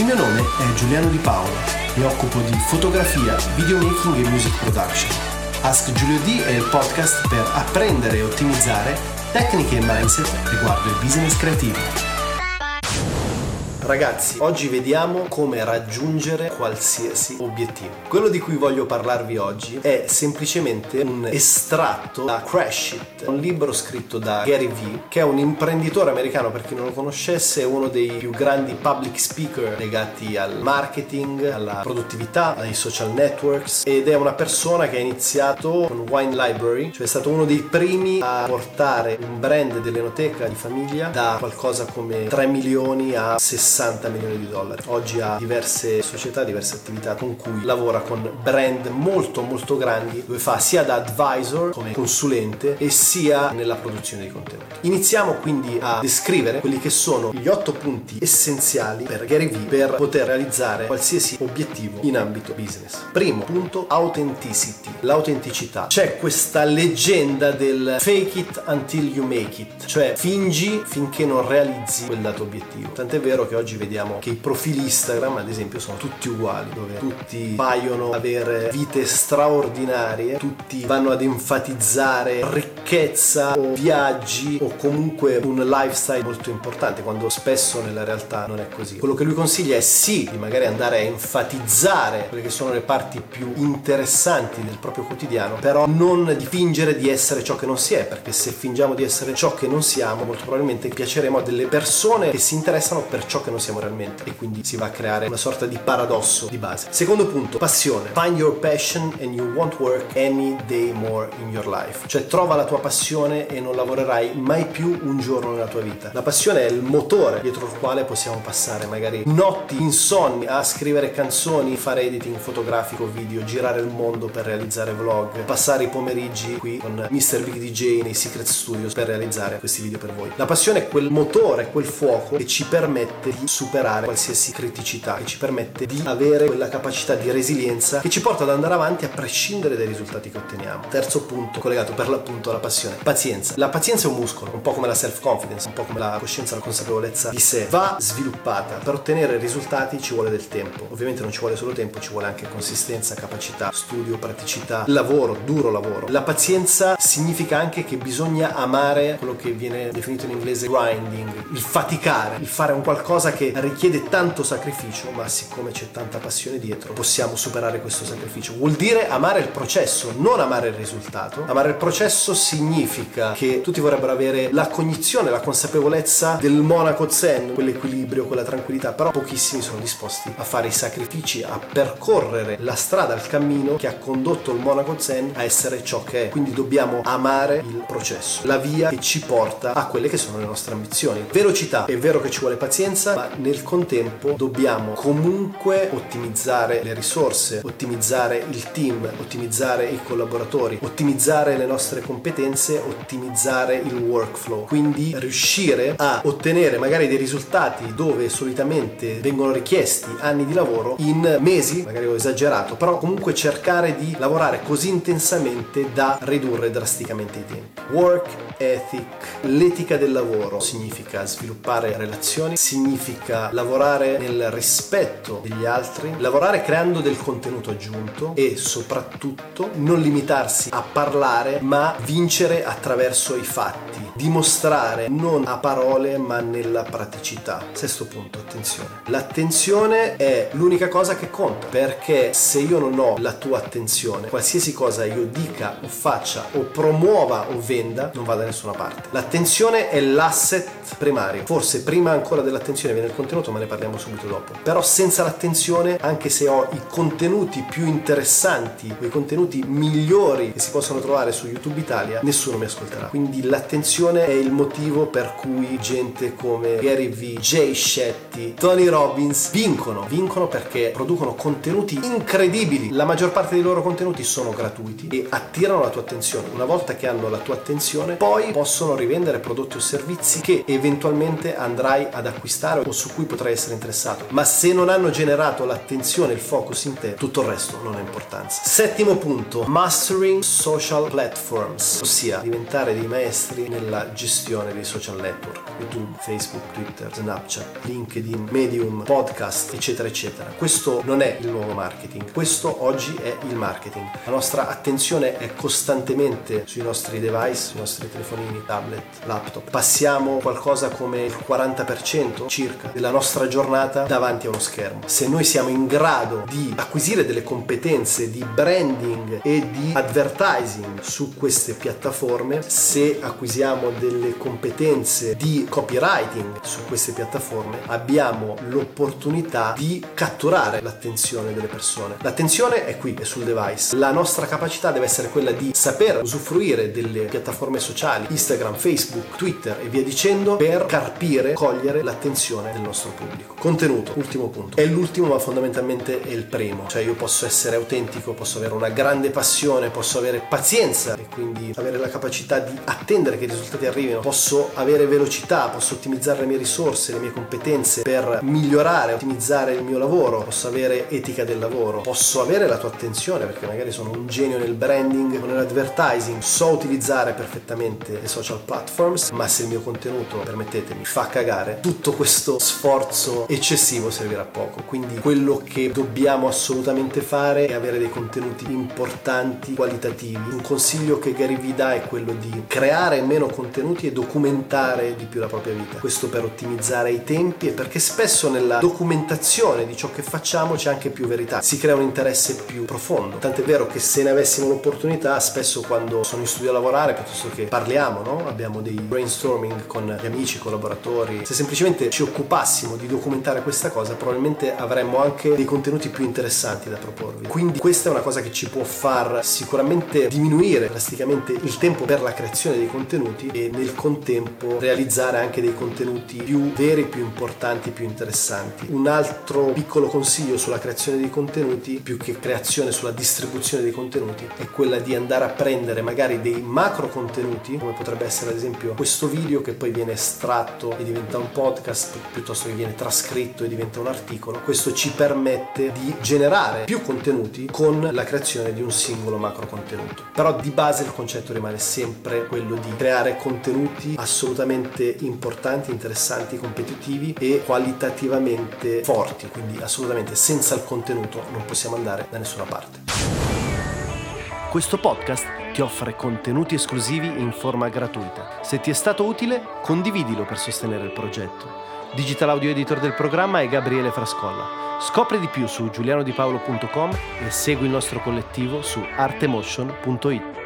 Il mio nome è Giuliano Di Paolo, mi occupo di fotografia, videomaking e music production. Ask Giulio D è il podcast per apprendere e ottimizzare tecniche e mindset riguardo il business creativo. Ragazzi, oggi vediamo come raggiungere qualsiasi obiettivo. Quello di cui voglio parlarvi oggi è semplicemente un estratto da Crash It, un libro scritto da Gary Vee, che è un imprenditore americano, per chi non lo conoscesse, è uno dei più grandi public speaker legati al marketing, alla produttività, ai social networks ed è una persona che ha iniziato con Wine Library, cioè è stato uno dei primi a portare un brand dell'enoteca di famiglia da qualcosa come 3 milioni a 60 60 milioni di dollari. Oggi ha diverse società, diverse attività con cui lavora con brand molto molto grandi dove fa sia da advisor come consulente e sia nella produzione di contenuti. Iniziamo quindi a descrivere quelli che sono gli otto punti essenziali per Gary Vee per poter realizzare qualsiasi obiettivo in ambito business. Primo punto, authenticity, l'autenticità. C'è questa leggenda del fake it until you make it, cioè fingi finché non realizzi quel dato obiettivo. Tant'è vero che oggi vediamo che i profili Instagram, ad esempio, sono tutti uguali, dove tutti paiono avere vite straordinarie, tutti vanno ad enfatizzare ricchezza o viaggi o comunque un lifestyle molto importante, quando spesso nella realtà non è così. Quello che lui consiglia è sì di magari andare a enfatizzare quelle che sono le parti più interessanti del proprio quotidiano, però non di fingere di essere ciò che non si è, perché se fingiamo di essere ciò che non siamo, molto probabilmente piaceremo a delle persone che si interessano per ciò che non siamo realmente e quindi si va a creare una sorta di paradosso di base. Secondo punto, passione. Find your passion and you won't work any day more in your life. Cioè trova la tua passione e non lavorerai mai più un giorno nella tua vita. La passione è il motore dietro il quale possiamo passare magari notti insonni a scrivere canzoni, fare editing fotografico, video, girare il mondo per realizzare vlog, passare i pomeriggi qui con Mr. Big DJ nei Secret Studios per realizzare questi video per voi. La passione è quel motore, quel fuoco che ci permette di superare qualsiasi criticità, che ci permette di avere quella capacità di resilienza che ci porta ad andare avanti a prescindere dai risultati che otteniamo. Terzo punto, collegato per l'appunto alla passione, pazienza. La pazienza è un muscolo, un po' come la self-confidence, un po' come la coscienza, la consapevolezza di sé. Va sviluppata. Per ottenere risultati ci vuole del tempo. Ovviamente non ci vuole solo tempo, ci vuole anche consistenza, capacità, studio, praticità, lavoro, duro lavoro. La pazienza significa anche che bisogna amare quello che viene definito in inglese grinding, il faticare, il fare un qualcosa cosa che richiede tanto sacrificio, ma siccome c'è tanta passione dietro, possiamo superare questo sacrificio. Vuol dire amare il processo, non amare il risultato. Amare il processo significa che tutti vorrebbero avere la cognizione, la consapevolezza del Monaco Zen, quell'equilibrio, quella tranquillità, però pochissimi sono disposti a fare i sacrifici, a percorrere la strada, il cammino che ha condotto il Monaco Zen a essere ciò che è. Quindi dobbiamo amare il processo, la via che ci porta a quelle che sono le nostre ambizioni. Velocità, è vero che ci vuole pazienza, ma nel contempo dobbiamo comunque ottimizzare le risorse, ottimizzare il team, ottimizzare i collaboratori, ottimizzare le nostre competenze, ottimizzare il workflow. Quindi riuscire a ottenere magari dei risultati dove solitamente vengono richiesti anni di lavoro in mesi, magari ho esagerato, però comunque cercare di lavorare così intensamente da ridurre drasticamente i tempi. Work ethic, l'etica del lavoro significa sviluppare relazioni, significa lavorare nel rispetto degli altri, lavorare creando del contenuto aggiunto e soprattutto non limitarsi a parlare ma vincere attraverso i fatti, dimostrare non a parole ma nella praticità. Sesto punto, attenzione. L'attenzione è l'unica cosa che conta perché se io non ho la tua attenzione, qualsiasi cosa io dica o faccia o promuova o venda non va da nessuna parte. L'attenzione è l'asset primario, forse prima ancora dell'attenzione viene il contenuto, ma ne parliamo subito dopo. Però senza l'attenzione, anche se ho i contenuti più interessanti, i contenuti migliori che si possono trovare su YouTube Italia, nessuno mi ascolterà. Quindi l'attenzione è il motivo per cui gente come Gary Vee, Jay Shetty, Tony Robbins vincono. Vincono perché producono contenuti incredibili. La maggior parte dei loro contenuti sono gratuiti e attirano la tua attenzione. Una volta che hanno la tua attenzione, poi possono rivendere prodotti o servizi che eventualmente andrai ad acquistare o su cui potrai essere interessato, ma se non hanno generato l'attenzione, il focus in te, tutto il resto non ha importanza. Settimo punto, mastering social platforms, ossia diventare dei maestri nella la gestione dei social network, YouTube, Facebook, Twitter, Snapchat, LinkedIn, Medium, podcast, eccetera, eccetera. Questo non è il nuovo marketing, questo oggi è il marketing. La nostra attenzione è costantemente sui nostri device, sui nostri telefonini, tablet, laptop. Passiamo qualcosa come il 40% circa della nostra giornata davanti a uno schermo. Se noi siamo in grado di acquisire delle competenze di branding e di advertising su queste piattaforme, se acquisiamo delle competenze di copywriting su queste piattaforme, abbiamo l'opportunità di catturare l'attenzione delle persone. L'attenzione è qui, è sul device. La nostra capacità deve essere quella di saper usufruire delle piattaforme sociali, Instagram, Facebook, Twitter e via dicendo, per carpire, cogliere l'attenzione del nostro pubblico. Contenuto, ultimo punto. È l'ultimo ma fondamentalmente è il primo. Cioè io posso essere autentico, posso avere una grande passione, posso avere pazienza e quindi avere la capacità di attendere che i risultati arrivino, posso avere velocità, posso ottimizzare le mie risorse, le mie competenze per migliorare, ottimizzare il mio lavoro, posso avere etica del lavoro, posso avere la tua attenzione perché magari sono un genio nel branding o nell'advertising, so utilizzare perfettamente le social platforms, ma se il mio contenuto, permettetemi, fa cagare, tutto questo sforzo eccessivo servirà poco. Quindi quello che dobbiamo assolutamente fare è avere dei contenuti importanti, qualitativi. Un consiglio che Gary vi dà è quello di creare meno contenuti e documentare di più la propria vita. Questo per ottimizzare i tempi e perché spesso nella documentazione di ciò che facciamo c'è anche più verità, si crea un interesse più profondo. Tant'è vero che se ne avessimo l'opportunità, spesso quando sono in studio a lavorare, piuttosto che parliamo, no? abbiamo dei brainstorming con gli amici, collaboratori, se semplicemente ci occupassimo di documentare questa cosa, probabilmente avremmo anche dei contenuti più interessanti da proporvi. Quindi questa è una cosa che ci può far sicuramente diminuire drasticamente il tempo per la creazione dei contenuti e nel contempo realizzare anche dei contenuti più veri, più importanti, più interessanti. Un altro piccolo consiglio sulla creazione dei contenuti, più che creazione sulla distribuzione dei contenuti, è quella di andare a prendere magari dei macro contenuti, come potrebbe essere ad esempio questo video che poi viene estratto e diventa un podcast, piuttosto che viene trascritto e diventa un articolo. Questo ci permette di generare più contenuti con la creazione di un singolo macro contenuto. Però di base il concetto rimane sempre quello di creare contenuti assolutamente importanti, interessanti, competitivi e qualitativamente forti, quindi assolutamente senza il contenuto non possiamo andare da nessuna parte. Questo podcast ti offre contenuti esclusivi in forma gratuita. Se ti è stato utile, condividilo per sostenere il progetto. Digital audio editor del programma è Gabriele Frascolla. Scopri di più su giulianodipaolo.com e segui il nostro collettivo su artemotion.it.